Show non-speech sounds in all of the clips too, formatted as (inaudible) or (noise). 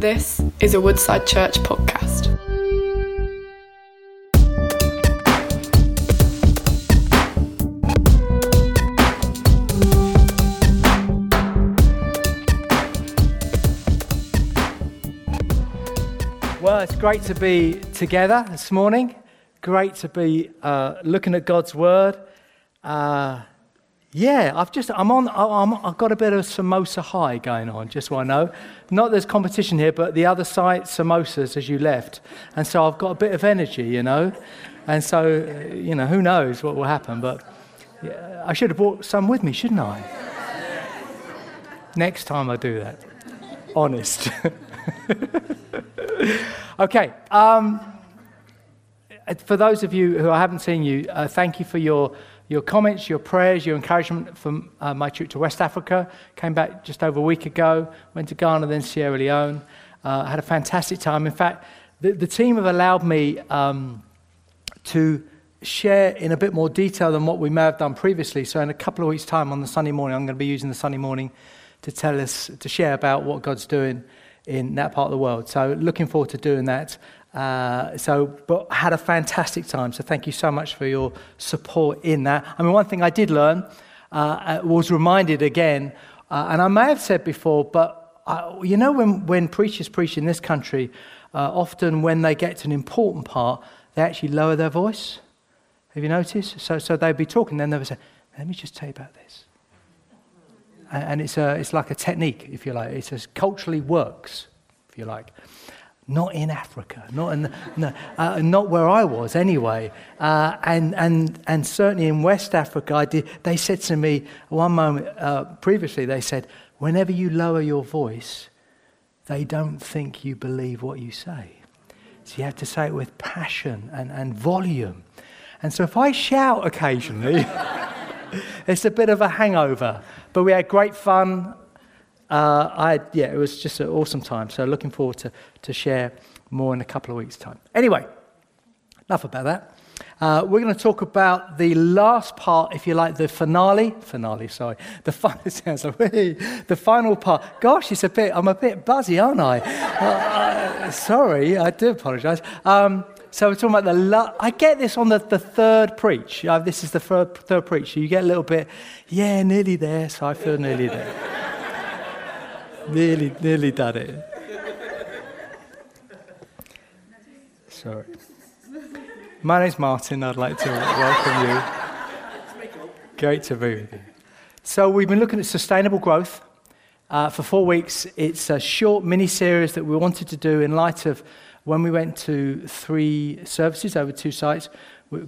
This is a Woodside Church podcast. Well, it's great to be together this morning. Great to be uh, looking at God's Word. Uh, yeah, I've just I'm on. I'm, I've got a bit of samosa high going on. Just so I know, not there's competition here, but the other side samosas as you left, and so I've got a bit of energy, you know, and so uh, you know who knows what will happen. But yeah, I should have brought some with me, shouldn't I? Next time I do that, honest. (laughs) okay. Um, for those of you who I haven't seen you, uh, thank you for your your comments, your prayers, your encouragement from uh, my trip to West Africa. Came back just over a week ago, went to Ghana, then Sierra Leone. Uh, had a fantastic time. In fact, the, the team have allowed me um, to share in a bit more detail than what we may have done previously. So, in a couple of weeks' time on the Sunday morning, I'm going to be using the Sunday morning to tell us, to share about what God's doing in that part of the world. So, looking forward to doing that. Uh, so, but had a fantastic time. So, thank you so much for your support in that. I mean, one thing I did learn uh, was reminded again, uh, and I may have said before, but I, you know, when, when preachers preach in this country, uh, often when they get to an important part, they actually lower their voice. Have you noticed? So, so they'd be talking, then they would say, Let me just tell you about this. And, it's, a, it's like a technique, if you like. It culturally works, if you like not in Africa, not, in, no, uh, not where I was anyway. Uh, and, and, and certainly in West Africa, I did, they said to me one moment uh, previously, they said, whenever you lower your voice, they don't think you believe what you say. So you have to say it with passion and, and volume. And so if I shout occasionally, (laughs) it's a bit of a hangover. But we had great fun uh, I, yeah, it was just an awesome time. So looking forward to, to share more in a couple of weeks' time. Anyway, enough about that. Uh, we're going to talk about the last part, if you like, the finale. Finale, sorry. The final (laughs) sounds like the final part. Gosh, it's a bit. I'm a bit buzzy, aren't I? uh, uh, sorry, I do apologise. Um, so we're talking about the. La- I get this on the, the third preach. Uh, this is the third, third preach. You get a little bit, yeah, nearly there. So I feel nearly there nearly, nearly done it. Sorry. My name's Martin. I'd like to welcome you. Great to be with you. So, we've been looking at sustainable growth uh, for four weeks. It's a short mini series that we wanted to do in light of when we went to three services over two sites.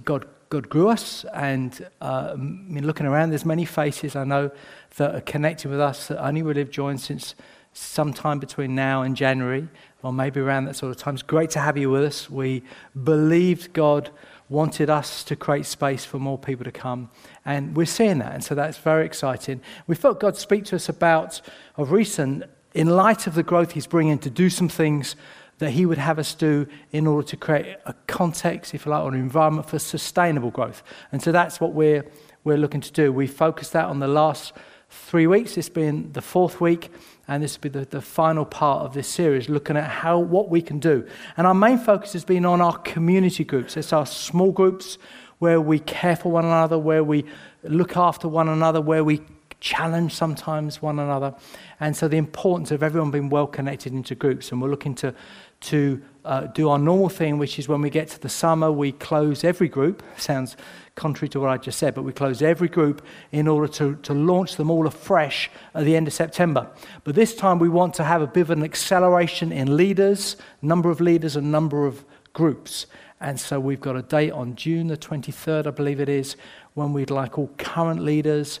God, God grew us, and uh, I mean, looking around, there's many faces I know that are connected with us that only would have joined since sometime between now and January, or maybe around that sort of time. It's great to have you with us. We believed God wanted us to create space for more people to come, and we're seeing that, and so that's very exciting. We felt God speak to us about, of recent, in light of the growth He's bringing, to do some things that He would have us do in order to create a context, if you like, or an environment for sustainable growth. And so that's what we're, we're looking to do. We focused that on the last three weeks. This being the fourth week, and this will be the, the final part of this series, looking at how what we can do. And our main focus has been on our community groups. It's our small groups where we care for one another, where we look after one another, where we challenge sometimes one another. And so the importance of everyone being well connected into groups. And we're looking to, to uh, do our normal thing, which is when we get to the summer, we close every group. Sounds contrary to what I just said, but we close every group in order to, to launch them all afresh at the end of September. But this time we want to have a bit of an acceleration in leaders, number of leaders, and number of groups. And so we've got a date on June the 23rd, I believe it is, when we'd like all current leaders,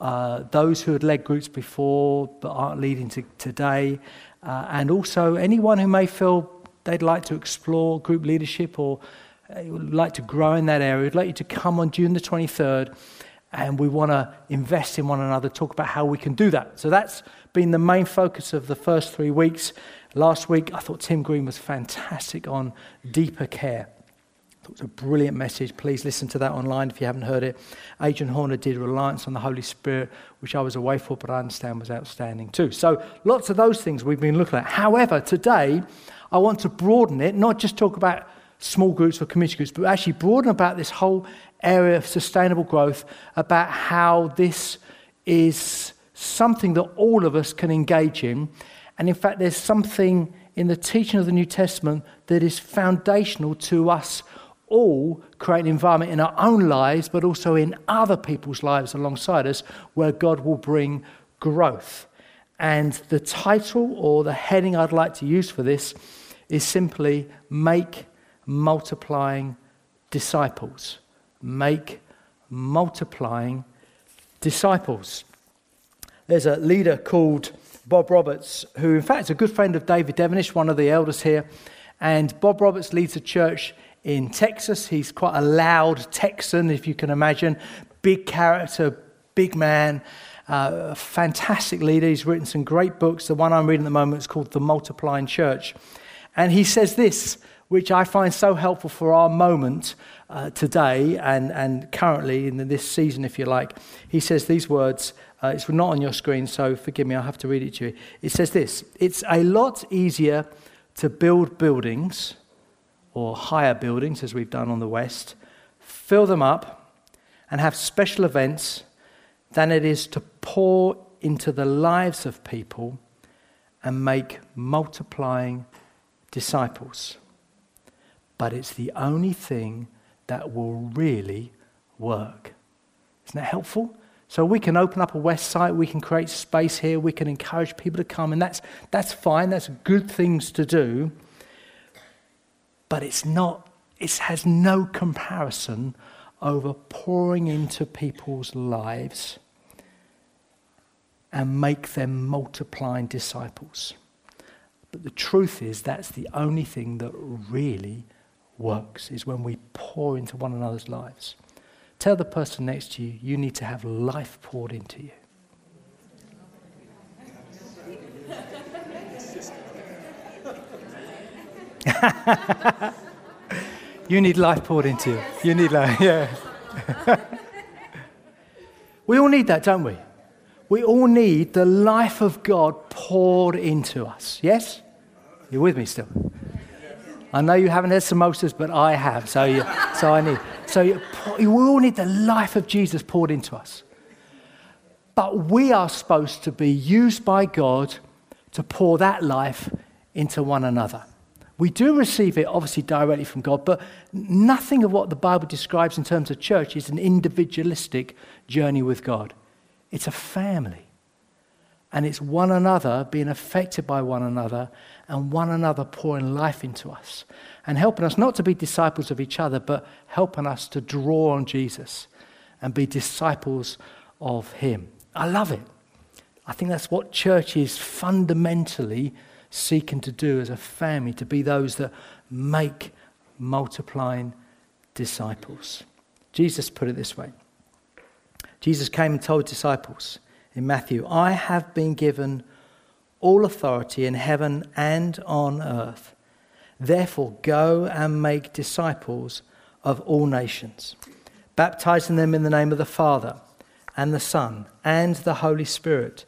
uh, those who had led groups before but aren't leading to today, uh, and also anyone who may feel they'd like to explore group leadership or uh, would like to grow in that area, we'd like you to come on June the 23rd, and we want to invest in one another, talk about how we can do that. So that's been the main focus of the first three weeks. Last week, I thought Tim Green was fantastic on deeper care. It was a brilliant message. Please listen to that online if you haven't heard it. Adrian Horner did Reliance on the Holy Spirit, which I was away for, but I understand was outstanding too. So lots of those things we've been looking at. However, today I want to broaden it, not just talk about small groups or community groups, but actually broaden about this whole area of sustainable growth, about how this is something that all of us can engage in. And in fact, there's something in the teaching of the New Testament that is foundational to us all create an environment in our own lives, but also in other people's lives alongside us, where God will bring growth. And the title or the heading I'd like to use for this is simply Make Multiplying Disciples. Make Multiplying Disciples. There's a leader called Bob Roberts, who, in fact, is a good friend of David Devenish, one of the elders here. And Bob Roberts leads a church in Texas. He's quite a loud Texan, if you can imagine. Big character, big man, uh, fantastic leader. He's written some great books. The one I'm reading at the moment is called The Multiplying Church. And he says this, which I find so helpful for our moment uh, today and, and currently in this season, if you like. He says these words. Uh, it's not on your screen, so forgive me, I'll have to read it to you. It says this It's a lot easier to build buildings or higher buildings, as we've done on the West, fill them up, and have special events than it is to pour into the lives of people and make multiplying disciples. But it's the only thing that will really work. Isn't that helpful? So we can open up a West site, we can create space here, we can encourage people to come, and that's, that's fine, that's good things to do but it's not, it has no comparison over pouring into people's lives and make them multiplying disciples. But the truth is, that's the only thing that really works, is when we pour into one another's lives. Tell the person next to you, you need to have life poured into you. (laughs) you need life poured into you. You need life, (laughs) yeah. (laughs) we all need that, don't we? We all need the life of God poured into us. Yes? You're with me still? I know you haven't had samosas, but I have. So, you, so I need. So you, we all need the life of Jesus poured into us. But we are supposed to be used by God to pour that life into one another. We do receive it obviously directly from God, but nothing of what the Bible describes in terms of church is an individualistic journey with God. It's a family. And it's one another being affected by one another and one another pouring life into us and helping us not to be disciples of each other, but helping us to draw on Jesus and be disciples of Him. I love it. I think that's what church is fundamentally seeking to do as a family, to be those that make multiplying disciples. Jesus put it this way Jesus came and told disciples in Matthew, I have been given all authority in heaven and on earth. Therefore, go and make disciples of all nations, baptizing them in the name of the Father and the Son and the Holy Spirit.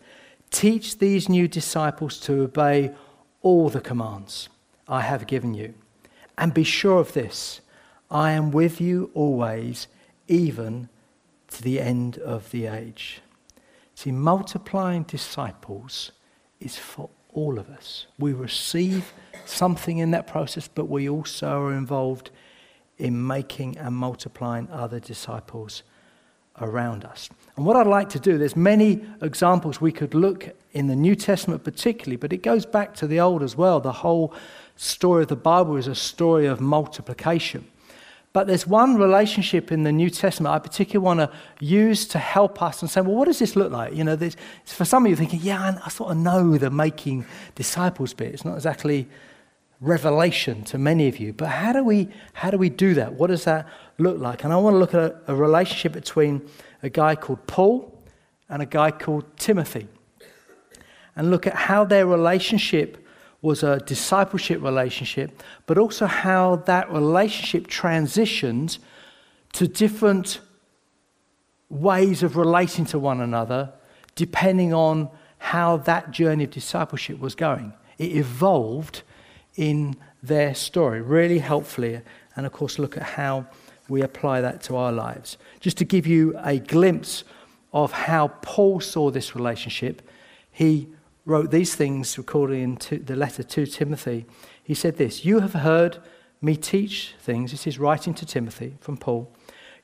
Teach these new disciples to obey all the commands I have given you. And be sure of this I am with you always, even to the end of the age. See, multiplying disciples is for all of us. We receive something in that process, but we also are involved in making and multiplying other disciples around us. And what I'd like to do, there's many examples we could look in the New Testament particularly, but it goes back to the Old as well. The whole story of the Bible is a story of multiplication. But there's one relationship in the New Testament I particularly want to use to help us and say, well, what does this look like? You know, for some of you thinking, yeah, I sort of know the making disciples bit. It's not exactly revelation to many of you. But how do we, how do, we do that? What does that look like? And I want to look at a, a relationship between a guy called Paul and a guy called Timothy and look at how their relationship was a discipleship relationship, but also how that relationship transitioned to different ways of relating to one another depending on how that journey of discipleship was going. It evolved in their story really helpfully, and of course, look at how we apply that to our lives. Just to give you a glimpse of how Paul saw this relationship, he wrote these things recorded in the letter to Timothy. He said this You have heard me teach things. This is writing to Timothy from Paul.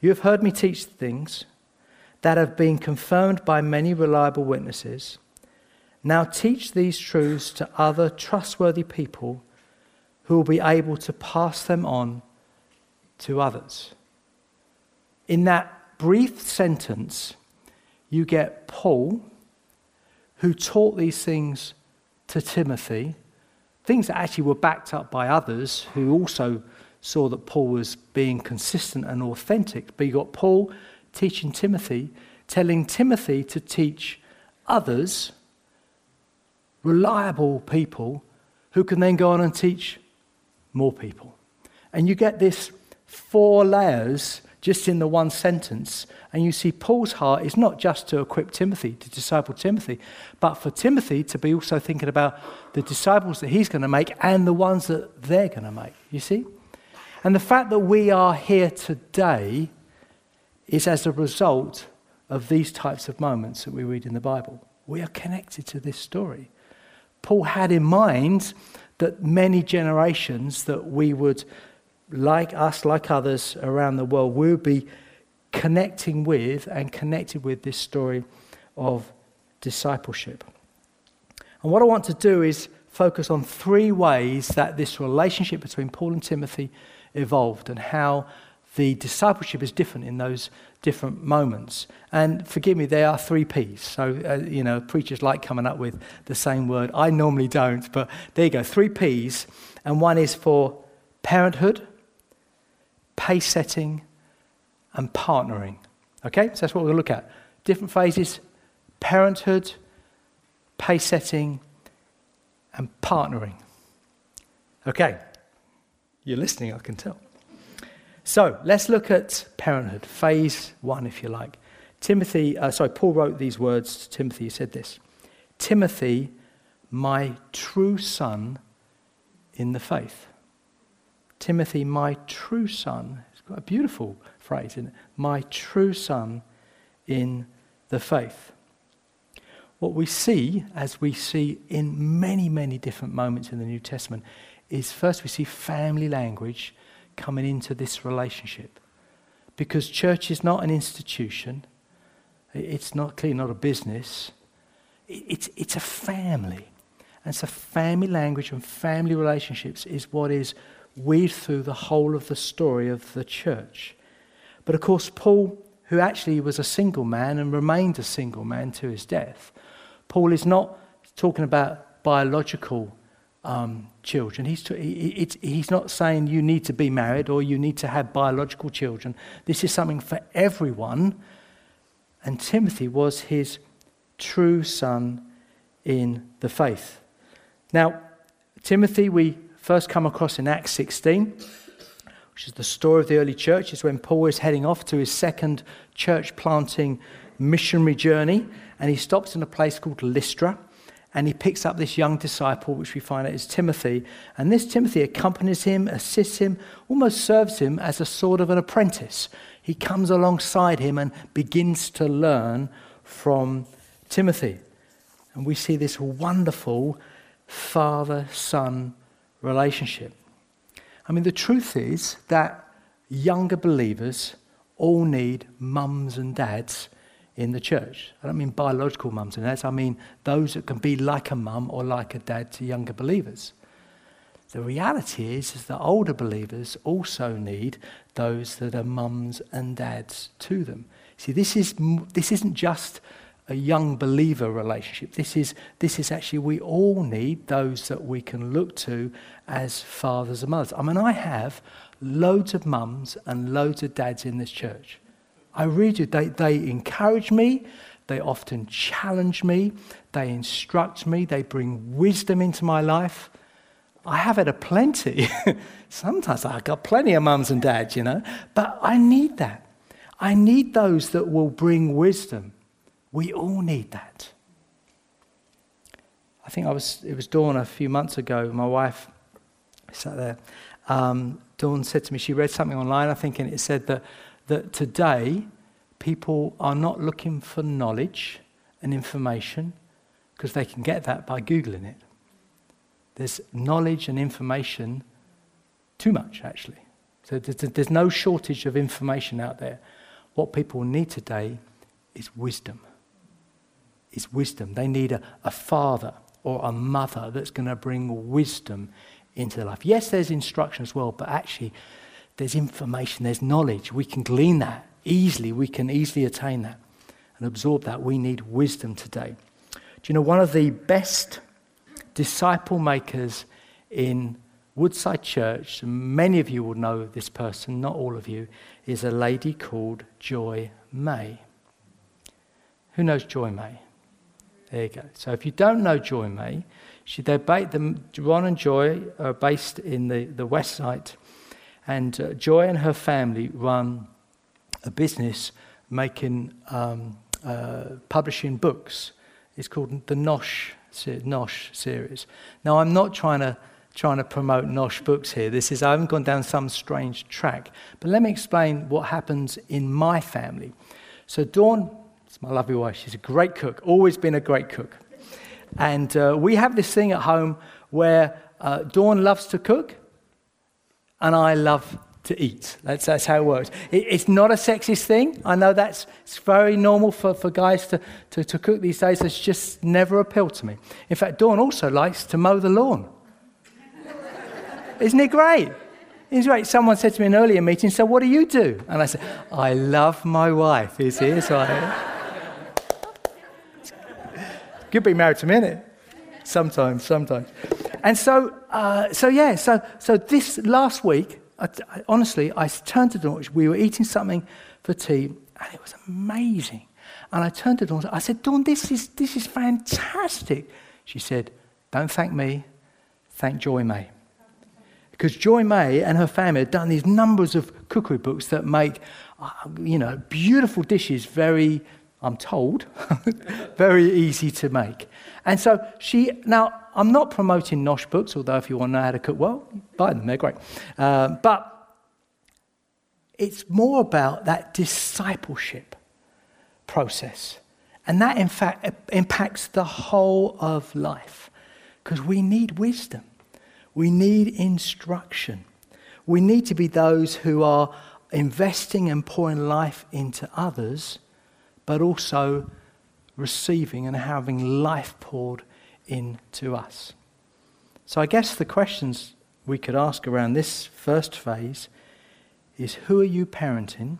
You have heard me teach things that have been confirmed by many reliable witnesses. Now teach these truths to other trustworthy people who will be able to pass them on to others. In that brief sentence, you get Paul, who taught these things to Timothy, things that actually were backed up by others who also saw that Paul was being consistent and authentic. But you got Paul teaching Timothy, telling Timothy to teach others, reliable people, who can then go on and teach more people. And you get this four layers just in the one sentence. And you see, Paul's heart is not just to equip Timothy, to disciple Timothy, but for Timothy to be also thinking about the disciples that he's going to make and the ones that they're going to make. You see? And the fact that we are here today is as a result of these types of moments that we read in the Bible. We are connected to this story. Paul had in mind that many generations that we would like us, like others around the world, will be connecting with and connected with this story of discipleship. And what I want to do is focus on three ways that this relationship between Paul and Timothy evolved and how the discipleship is different in those different moments. And forgive me, there are three P's. So, uh, you know, preachers like coming up with the same word. I normally don't, but there you go, three P's. And one is for parenthood, pace setting, and partnering. Okay, so that's what we're going to look at. Different phases parenthood, pace setting, and partnering. Okay, you're listening, I can tell. So let's look at parenthood, phase one, if you like. Timothy, uh, sorry, Paul wrote these words to Timothy. He said this Timothy, my true son in the faith. Timothy, my true son. It's got a beautiful phrase in it. My true son in the faith. What we see, as we see in many, many different moments in the New Testament, is first we see family language coming into this relationship. Because church is not an institution, it's not clearly not a business, it's, it's a family. And so, family language and family relationships is what is weaved through the whole of the story of the church. But of course, Paul, who actually was a single man and remained a single man to his death, Paul is not talking about biological um, children. He's, he, he's not saying you need to be married or you need to have biological children. This is something for everyone. And Timothy was his true son in the faith. Now, Timothy, we first come across in Acts 16, which is the story of the early church. It's when Paul is heading off to his second church planting missionary journey, and he stops in a place called Lystra and he picks up this young disciple, which we find out is Timothy. And this Timothy accompanies him, assists him, almost serves him as a sort of an apprentice. He comes alongside him and begins to learn from Timothy. And we see this wonderful father son relationship. I mean, the truth is that younger believers all need mums and dads in the church. I don't mean biological mums and dads, I mean those that can be like a mum or like a dad to younger believers. The reality is, is that older believers also need those that are mums and dads to them. See, this, is, this isn't just a young believer relationship. This is, this is actually, we all need those that we can look to as fathers and mothers. I mean, I have loads of mums and loads of dads in this church. I read it. They, they encourage me. They often challenge me. They instruct me. They bring wisdom into my life. I have it a plenty. (laughs) Sometimes I've got plenty of mums and dads, you know, but I need that. I need those that will bring wisdom. We all need that. I think I was, it was Dawn a few months ago, my wife sat there. Um, Dawn said to me, she read something online, I think, and it said that, that today people are not looking for knowledge and information because they can get that by Googling it. There's knowledge and information too much, actually. So there's no shortage of information out there. What people need today is wisdom. Is wisdom. They need a, a father or a mother that's going to bring wisdom into their life. Yes, there's instruction as well, but actually, there's information, there's knowledge. We can glean that easily. We can easily attain that and absorb that. We need wisdom today. Do you know one of the best disciple makers in Woodside Church, many of you will know this person, not all of you, is a lady called Joy May. Who knows Joy May? There you go. So if you don't know Joy May, she, they're ba- the, Ron and Joy are based in the, the West Side, and uh, Joy and her family run a business making, um, uh, publishing books. It's called the Nosh, Nosh series. Now, I'm not trying to trying to promote Nosh books here. This is I haven't gone down some strange track, but let me explain what happens in my family. So Dawn it's my lovely wife. She's a great cook, always been a great cook. And uh, we have this thing at home where uh, Dawn loves to cook and I love to eat. That's, that's how it works. It, it's not a sexist thing. I know that's it's very normal for, for guys to, to, to cook these days. It's just never appealed to me. In fact, Dawn also likes to mow the lawn. Isn't it great? It's great. Someone said to me in an earlier meeting, so what do you do? And I said, I love my wife. Is here, so I... (laughs) You'd be married to me, innit? Sometimes, sometimes. And so, uh, so yeah, so, so this last week, honestly, I turned to Dawn. We were eating something for tea, and it was amazing. And I turned to Dawn. I said, Dawn, this is, this is fantastic. She said, Don't thank me, thank Joy May. Because Joy May and her family have done these numbers of cookery books that make, uh, you know, beautiful dishes very I'm told, (laughs) very easy to make. And so she, now I'm not promoting Nosh books, although if you want to know how to cook well, buy them, they're great. Uh, but it's more about that discipleship process. And that, in fact, impacts the whole of life because we need wisdom, we need instruction. We need to be those who are investing and pouring life into others but also receiving and having life poured into us. So I guess the questions we could ask around this first phase is who are you parenting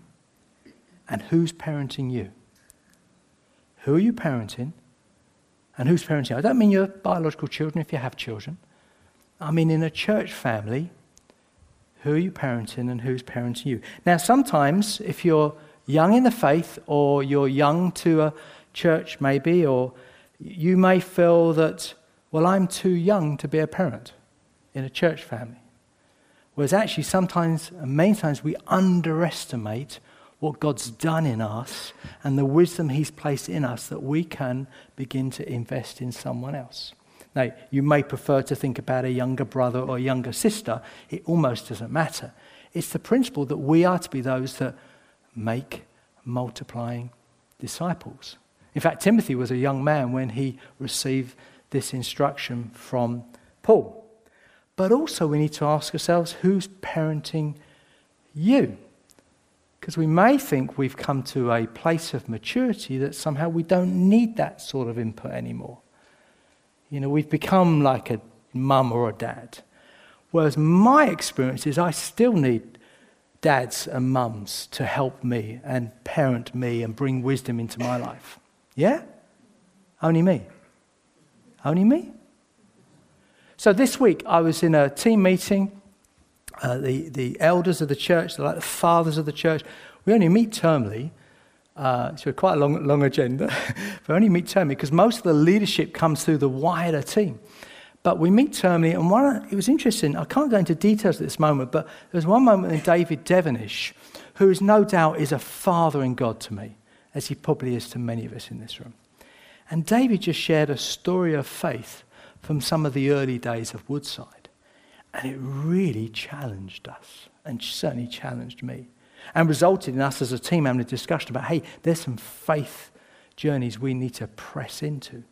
and who's parenting you? Who are you parenting and who's parenting? You? I don't mean your biological children if you have children. I mean in a church family, who are you parenting and who's parenting you? Now, sometimes if you're young in the faith, or you're young to a church maybe, or you may feel that, well, I'm too young to be a parent in a church family. Whereas actually, sometimes, and many times, we underestimate what God's done in us and the wisdom He's placed in us that we can begin to invest in someone else. Now, you may prefer to think about a younger brother or a younger sister. It almost doesn't matter. It's the principle that we are to be those that make multiplying disciples. In fact, Timothy was a young man when he received this instruction from Paul. But also, we need to ask ourselves who's parenting you? Because we may think we've come to a place of maturity that somehow we don't need that sort of input anymore. You know, we've become like a mum or a dad. Whereas my experience is I still need dads and mums to help me and parent me and bring wisdom into my life? Yeah? Only me. Only me? So this week I was in a team meeting. Uh, the, the elders of the church, like the fathers of the church, we only meet termly. Uh, so quite a long, long agenda. (laughs) but only meet termly because most of the leadership comes through the wider team. But we meet termly, and one, it was interesting. I can't go into details at this moment, but there was one moment in David Devenish, who is no doubt is a father in God to me, as he probably is to many of us in this room. And David just shared a story of faith from some of the early days of Woodside. And it really challenged us, and certainly challenged me, and resulted in us as a team having a discussion about hey, there's some faith journeys we need to press into.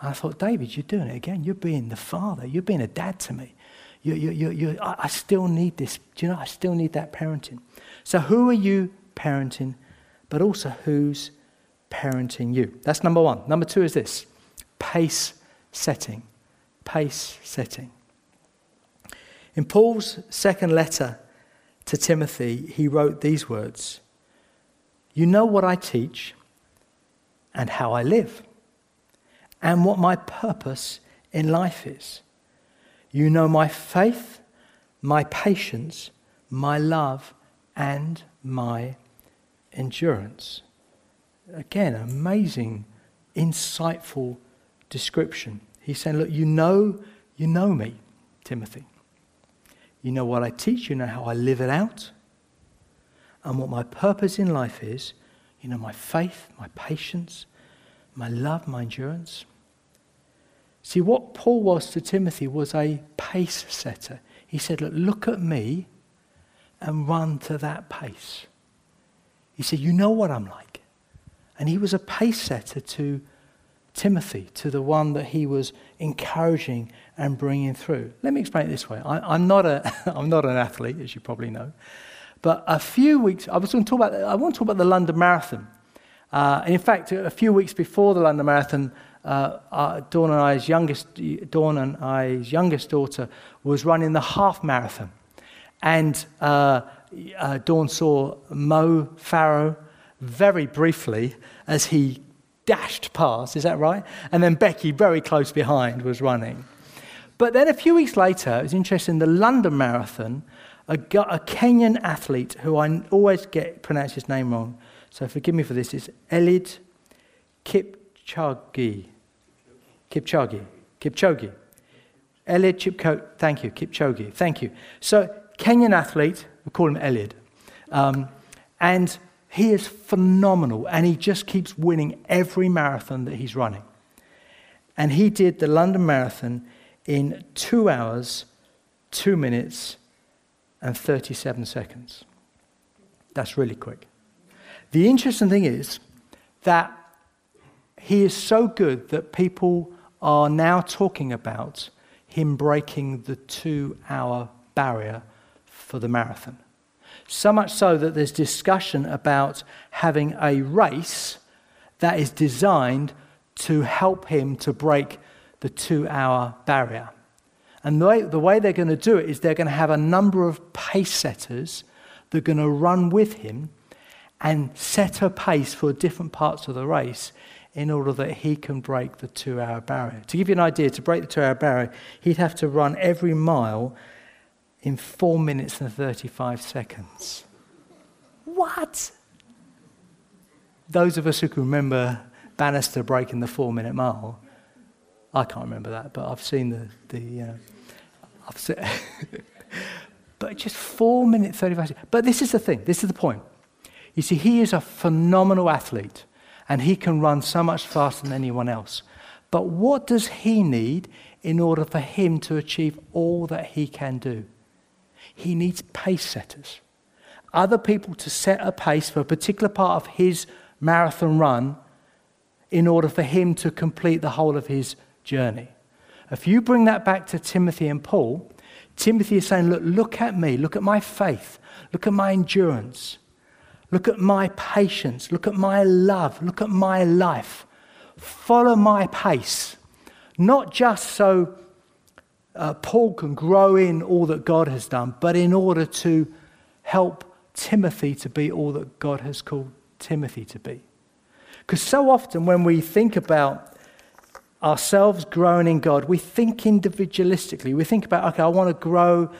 And I thought, David, you're doing it again. You're being the father. You're being a dad to me. You, you, you, you, I, I still need this. Do you know, I still need that parenting. So, who are you parenting, but also who's parenting you? That's number one. Number two is this pace setting. Pace setting. In Paul's second letter to Timothy, he wrote these words You know what I teach and how I live and what my purpose in life is. You know my faith, my patience, my love, and my endurance. Again, amazing, insightful description. He's saying, Look, you know, you know me, Timothy. You know what I teach, you know how I live it out, and what my purpose in life is. You know my faith, my patience, my love, my endurance. See, what Paul was to Timothy was a pace setter. He said, Look, look at me and run to that pace. He said, You know what I'm like. And he was a pace setter to Timothy, to the one that he was encouraging and bringing through. Let me explain it this way I, am not, a, (laughs) I'm not an athlete, as you probably know. But a few weeks, I was going to talk about, I want to talk about the London Marathon. Uh, and in fact, a few weeks before the London Marathon, uh, Dawn and I's youngest, Dawn and I's youngest daughter was running the half marathon, and uh, uh, Dawn saw Mo Farah very briefly as he dashed past. Is that right? And then Becky, very close behind, was running. But then a few weeks later, it was interesting. The London Marathon, a, a Kenyan athlete who I always get pronounce his name wrong so forgive me for this. It's Eliud Kipchoge. Kipchoge. Kipchoge. Eliud Kipchoge. Thank you. Kipchoge. Thank you. So, Kenyan athlete, we call him Eliud. Um, and he is phenomenal, and he just keeps winning every marathon that he's running. And he did the London Marathon in two hours, two minutes, and 37 seconds. That's really quick. The interesting thing is that he is so good that people are now talking about him breaking the two hour barrier for the marathon. So much so that there's discussion about having a race that is designed to help him to break the two hour barrier. And the way, the way they're going to do it is they're going to have a number of pace setters that are going to run with him and set a pace for different parts of the race in order that he can break the two hour barrier. To give you an idea, to break the two hour barrier, he'd have to run every mile in four minutes and 35 seconds. What? Those of us who can remember Bannister breaking the four minute mile, I can't remember that, but I've seen the. the uh, I've seen (laughs) but just four minutes, 35 seconds. But this is the thing, this is the point. You see, he is a phenomenal athlete and he can run so much faster than anyone else. But what does he need in order for him to achieve all that he can do? He needs pace setters. Other people to set a pace for a particular part of his marathon run in order for him to complete the whole of his journey. If you bring that back to Timothy and Paul, Timothy is saying, Look, look at me, look at my faith, look at my endurance. Look at my patience. Look at my love. Look at my life. Follow my pace. Not just so uh, Paul can grow in all that God has done, but in order to help Timothy to be all that God has called Timothy to be. Because so often when we think about ourselves growing in God, we think individualistically. We think about, okay, I want to grow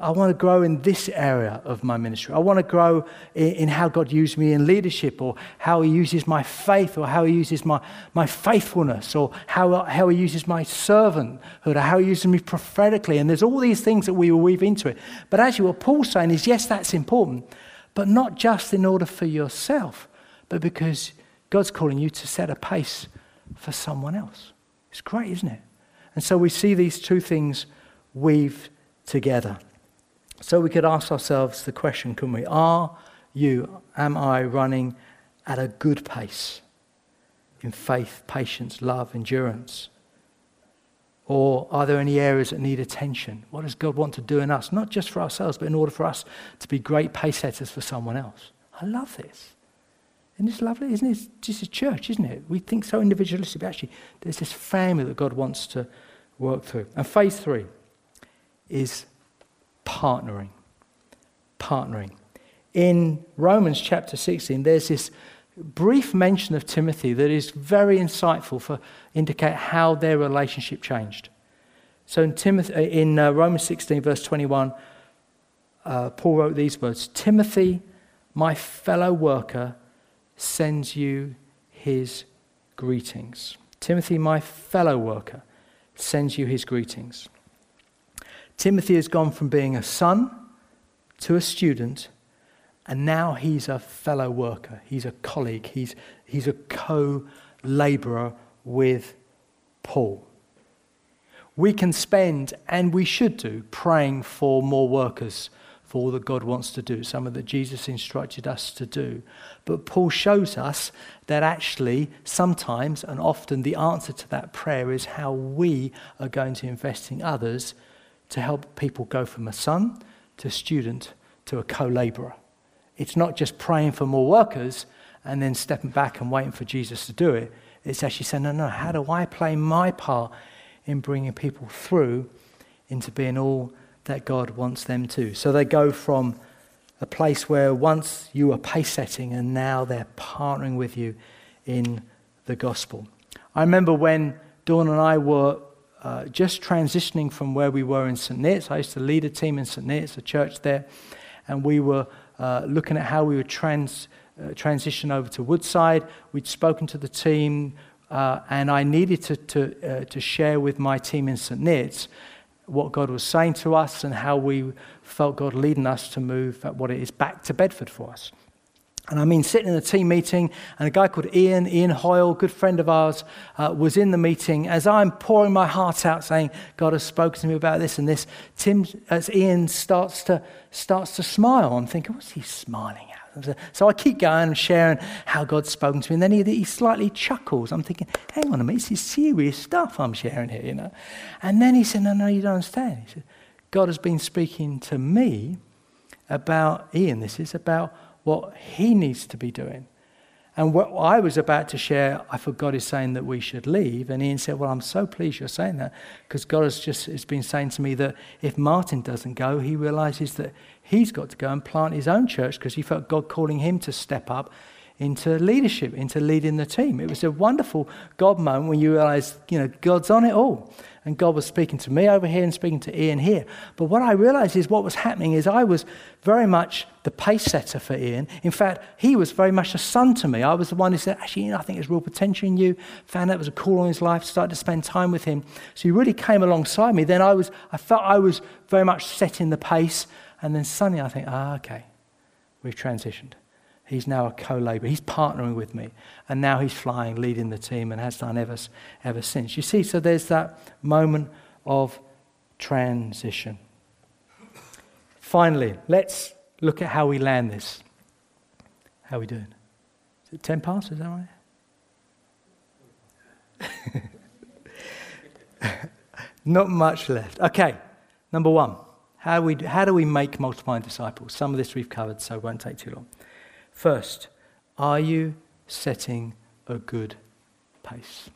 I want to grow in this area of my ministry. I want to grow in, in, how God used me in leadership, or how He uses my faith, or how He uses my, my faithfulness, or how, how He uses my servanthood, or how He uses me prophetically. And there's all these things that we will weave into it. But actually, what Paul's saying is yes, that's important, but not just in order for yourself, but because God's calling you to set a pace for someone else. It's great, isn't it? And so we see these two things weave together. So we could ask ourselves the question, couldn't we? Are you, am I running at a good pace in faith, patience, love, endurance? Or are there any areas that need attention? What does God want to do in us? Not just for ourselves, but in order for us to be great pace setters for someone else. I love this. Isn't this lovely? Isn't this just a church, isn't it? We think so individualistic, but actually, there's this family that God wants to work through. And phase three is partnering. Partnering. In Romans chapter 16, there's this brief mention of Timothy that is very insightful for indicate how their relationship changed. So in, Timothy, in uh, Romans 16, verse 21, uh, Paul wrote these words Timothy, my fellow worker, sends you his greetings. Timothy, my fellow worker, sends you his greetings. Timothy has gone from being a son to a student, and now he's a fellow worker. He's a colleague. He's, he's a co laborer with Paul. We can spend, and we should do, praying for more workers for all that God wants to do, something that Jesus instructed us to do. But Paul shows us that actually, sometimes and often, the answer to that prayer is how we are going to invest in others to help people go from a son to a student to a co laborer. It's not just praying for more workers and then stepping back and waiting for Jesus to do it. It's actually saying, no, no, how do I play my part in bringing people through into being all that God wants them to? So they go from a place where once you were pace setting and now they're partnering with you in the gospel. I remember when Dawn and I were uh, just transitioning from where we were in St. Neots. I used to lead a team in St. Neots, a church there, and we were uh, looking at how we would trans, uh, transition over to Woodside. We'd spoken to the team, uh, and I needed to, to, uh, to share with my team in St. Neots what God was saying to us and how we felt God leading us to move at what it is back to Bedford for us. And I mean, sitting in a team meeting, and a guy called Ian, Ian Hoyle, good friend of ours, uh, was in the meeting. As I'm pouring my heart out, saying, God has spoken to me about this and this, Tim, as Ian starts to, starts to smile, I'm thinking, what's he smiling at? So I keep going and sharing how God's spoken to me. And then he, he slightly chuckles. I'm thinking, hang on a minute, this is serious stuff I'm sharing here, you know. And then he said, no, no, you don't understand. He said, God has been speaking to me about, Ian, this is about what he needs to be doing. And what I was about to share, I God is saying that we should leave. And Ian said, Well, I'm so pleased you're saying that because God has just has been saying to me that if Martin doesn't go, he realizes that he's got to go and plant his own church because he felt God calling him to step up into leadership, into leading the team. It was a wonderful God moment when you realize, you know, God's on it all. And God was speaking to me over here and speaking to Ian here. But what I realized is what was happening is I was very much the pace setter for Ian. In fact, he was very much a son to me. I was the one who said, actually, I think there's real potential in you. Found out was a call on his life, started to spend time with him. So he really came alongside me. Then I was, I felt I was very much setting the pace. And then suddenly I think, ah, okay, we've transitioned. He's now a co laborer. He's partnering with me. And now he's flying, leading the team, and has done ever, ever since. You see, so there's that moment of transition. Finally, let's look at how we land this. How are we doing? Is it 10 past? Is that right? (laughs) Not much left. Okay, number one. How, we, how do we make multiplying disciples? Some of this we've covered, so it won't take too long. First, are you setting a good pace?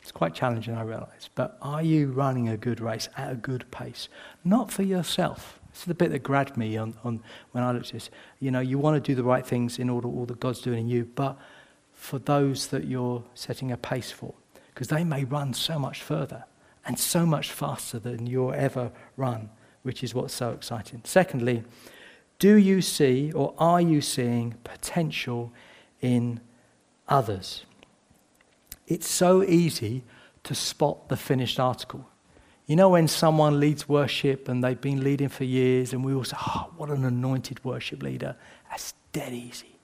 It's quite challenging, I realize, but are you running a good race at a good pace? Not for yourself. This is the bit that grabbed me on, on when I looked at this. You know, you want to do the right things in order all that God's doing in you, but for those that you're setting a pace for, because they may run so much further and so much faster than you'll ever run which is what's so exciting. Secondly, do you see or are you seeing potential in others? It's so easy to spot the finished article. You know, when someone leads worship and they've been leading for years, and we all say, Oh, what an anointed worship leader. That's dead easy.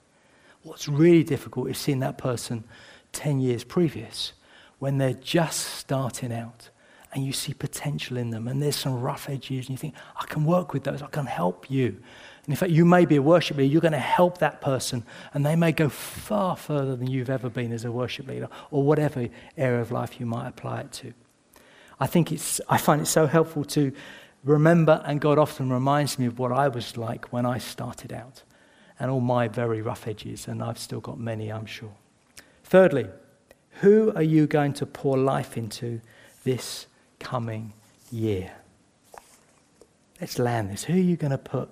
What's really difficult is seeing that person 10 years previous when they're just starting out and you see potential in them and there's some rough edges and you think, I can work with those, I can help you. And in fact, you may be a worship leader, you're going to help that person and they may go far further than you've ever been as a worship leader or whatever area of life you might apply it to. I think it's, I find it so helpful to remember, and God often reminds me of what I was like when I started out and all my very rough edges, and I've still got many, I'm sure. Thirdly, who are you going to pour life into this coming year? Let's land this. Who are you going to put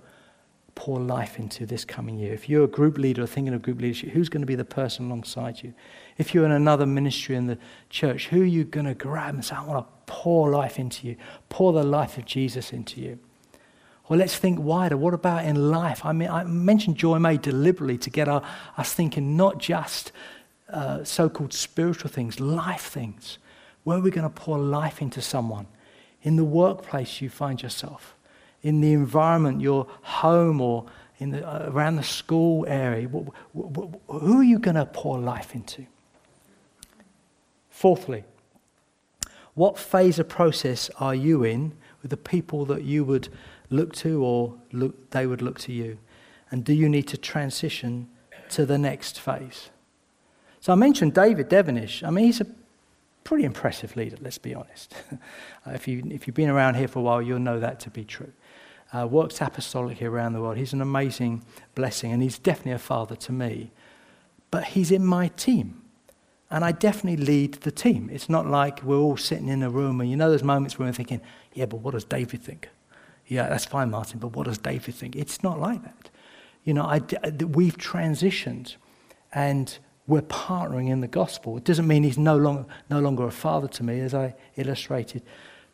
pour life into this coming year? If you're a group leader or thinking of group leadership, who's going to be the person alongside you? If you're in another ministry in the church, who are you going to grab and say, I want to pour life into you, pour the life of Jesus into you? Well, let's think wider. What about in life? I mean, I mentioned Joy May deliberately to get us thinking not just uh, so called spiritual things, life things. Where are we going to pour life into someone? In the workplace you find yourself, in the environment, your home, or in the, uh, around the school area. Who are you going to pour life into? Fourthly, what phase of process are you in with the people that you would look to or look, they would look to you? And do you need to transition to the next phase? So I mentioned David Devenish. I mean, he's a pretty impressive leader, let's be honest. (laughs) if, you, if you've been around here for a while, you'll know that to be true. Uh, works apostolically around the world. He's an amazing blessing, and he's definitely a father to me. But he's in my team. And I definitely lead the team. It's not like we're all sitting in a room and you know those moments where we're thinking, yeah, but what does David think? Yeah, that's fine, Martin, but what does David think? It's not like that. You know, I, we've transitioned and we're partnering in the gospel. It doesn't mean he's no longer, no longer a father to me, as I illustrated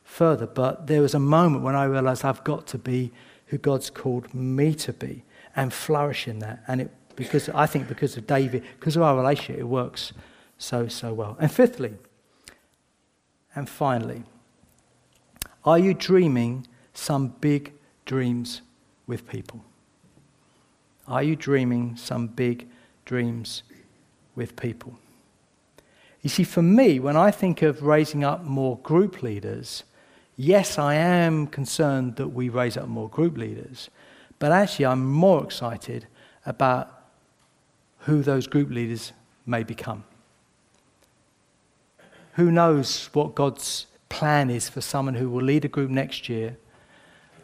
further, but there was a moment when I realized I've got to be who God's called me to be and flourish in that. And it, because I think because of David, because of our relationship, it works so, so well. And fifthly, and finally, are you dreaming some big dreams with people? Are you dreaming some big dreams with people? You see, for me, when I think of raising up more group leaders, yes, I am concerned that we raise up more group leaders, but actually, I'm more excited about who those group leaders may become. Who knows what God's plan is for someone who will lead a group next year,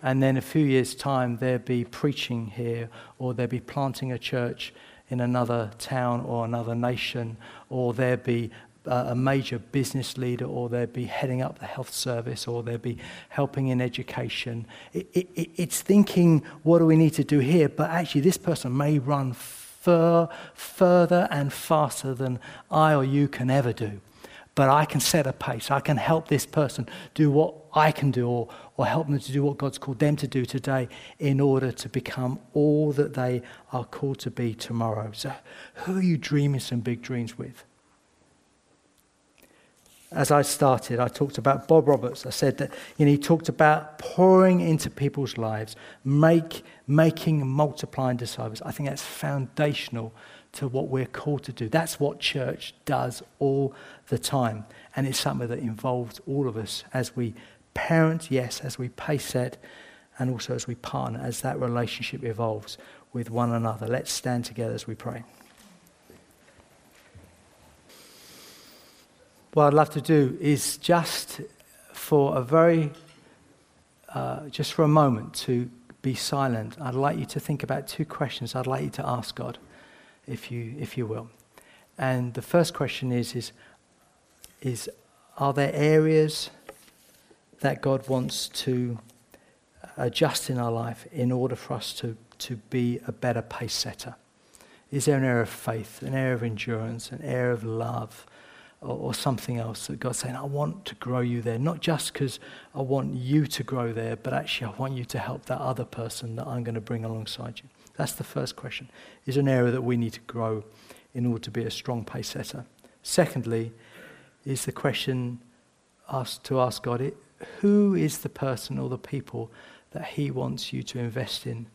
and then a few years' time, they'll be preaching here, or they'll be planting a church in another town or another nation, or they'll be a major business leader, or they'd be heading up the health service, or they'd be helping in education. It, it, it's thinking, what do we need to do here? But actually, this person may run fur, further and faster than I or you can ever do but I can set a pace. I can help this person do what I can do or, or help them to do what God's called them to do today in order to become all that they are called to be tomorrow. So, who are you dreaming some big dreams with? As I started, I talked about Bob Roberts. I said that you know, he talked about pouring into people's lives, make, making, multiplying disciples. I think that's foundational to what we're called to do. That's what church does all the time. And it's something that involves all of us as we parent, yes, as we pace set, and also as we partner, as that relationship evolves with one another. Let's stand together as we pray. What I'd love to do is just for a very, uh, just for a moment to be silent. I'd like you to think about two questions I'd like you to ask God if you, if you will. And the first question is, is, is are there areas that God wants to adjust in our life in order for us to, to be a better pace setter? Is there an area of faith, an area of endurance, an area of love, or, or something else that God's saying, I want to grow you there. Not just because I want you to grow there, but actually I want you to help that other person that I'm going to bring alongside you. That's the first question. Is an area that we need to grow in order to be a strong pace setter. Secondly, is the question asked to ask God, who is the person or the people that He wants you to invest in,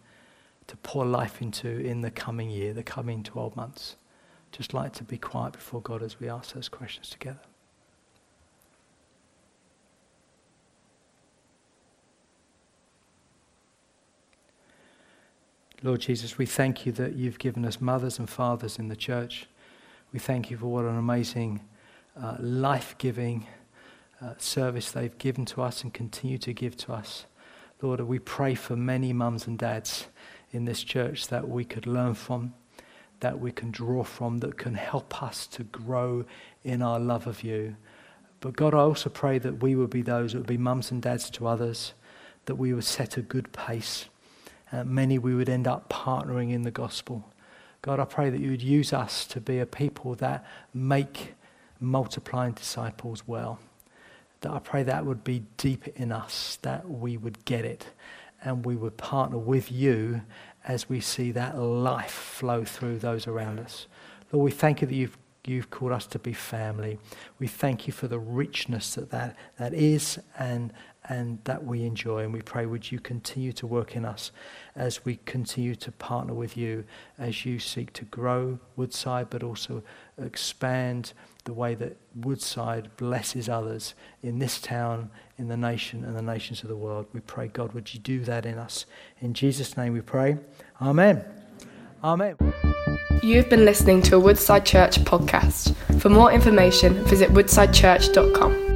to pour life into in the coming year, the coming 12 months? Just like to be quiet before God as we ask those questions together. Lord Jesus, we thank you that you've given us mothers and fathers in the church. We thank you for what an amazing, uh, life giving uh, service they've given to us and continue to give to us. Lord, we pray for many mums and dads in this church that we could learn from, that we can draw from, that can help us to grow in our love of you. But God, I also pray that we would be those that would be mums and dads to others, that we would set a good pace uh, many we would end up partnering in the gospel. God, I pray that you would use us to be a people that make multiplying disciples well. That I pray that would be deep in us, that we would get it and we would partner with you as we see that life flow through those around us. Lord, we thank you that you've, you've called us to be family. We thank you for the richness that that, that is and, and that we enjoy. And we pray, would you continue to work in us as we continue to partner with you as you seek to grow Woodside, but also expand the way that Woodside blesses others in this town, in the nation, and the nations of the world. We pray, God, would you do that in us? In Jesus' name we pray. Amen. Amen. You've been listening to a Woodside Church podcast. For more information, visit woodsidechurch.com.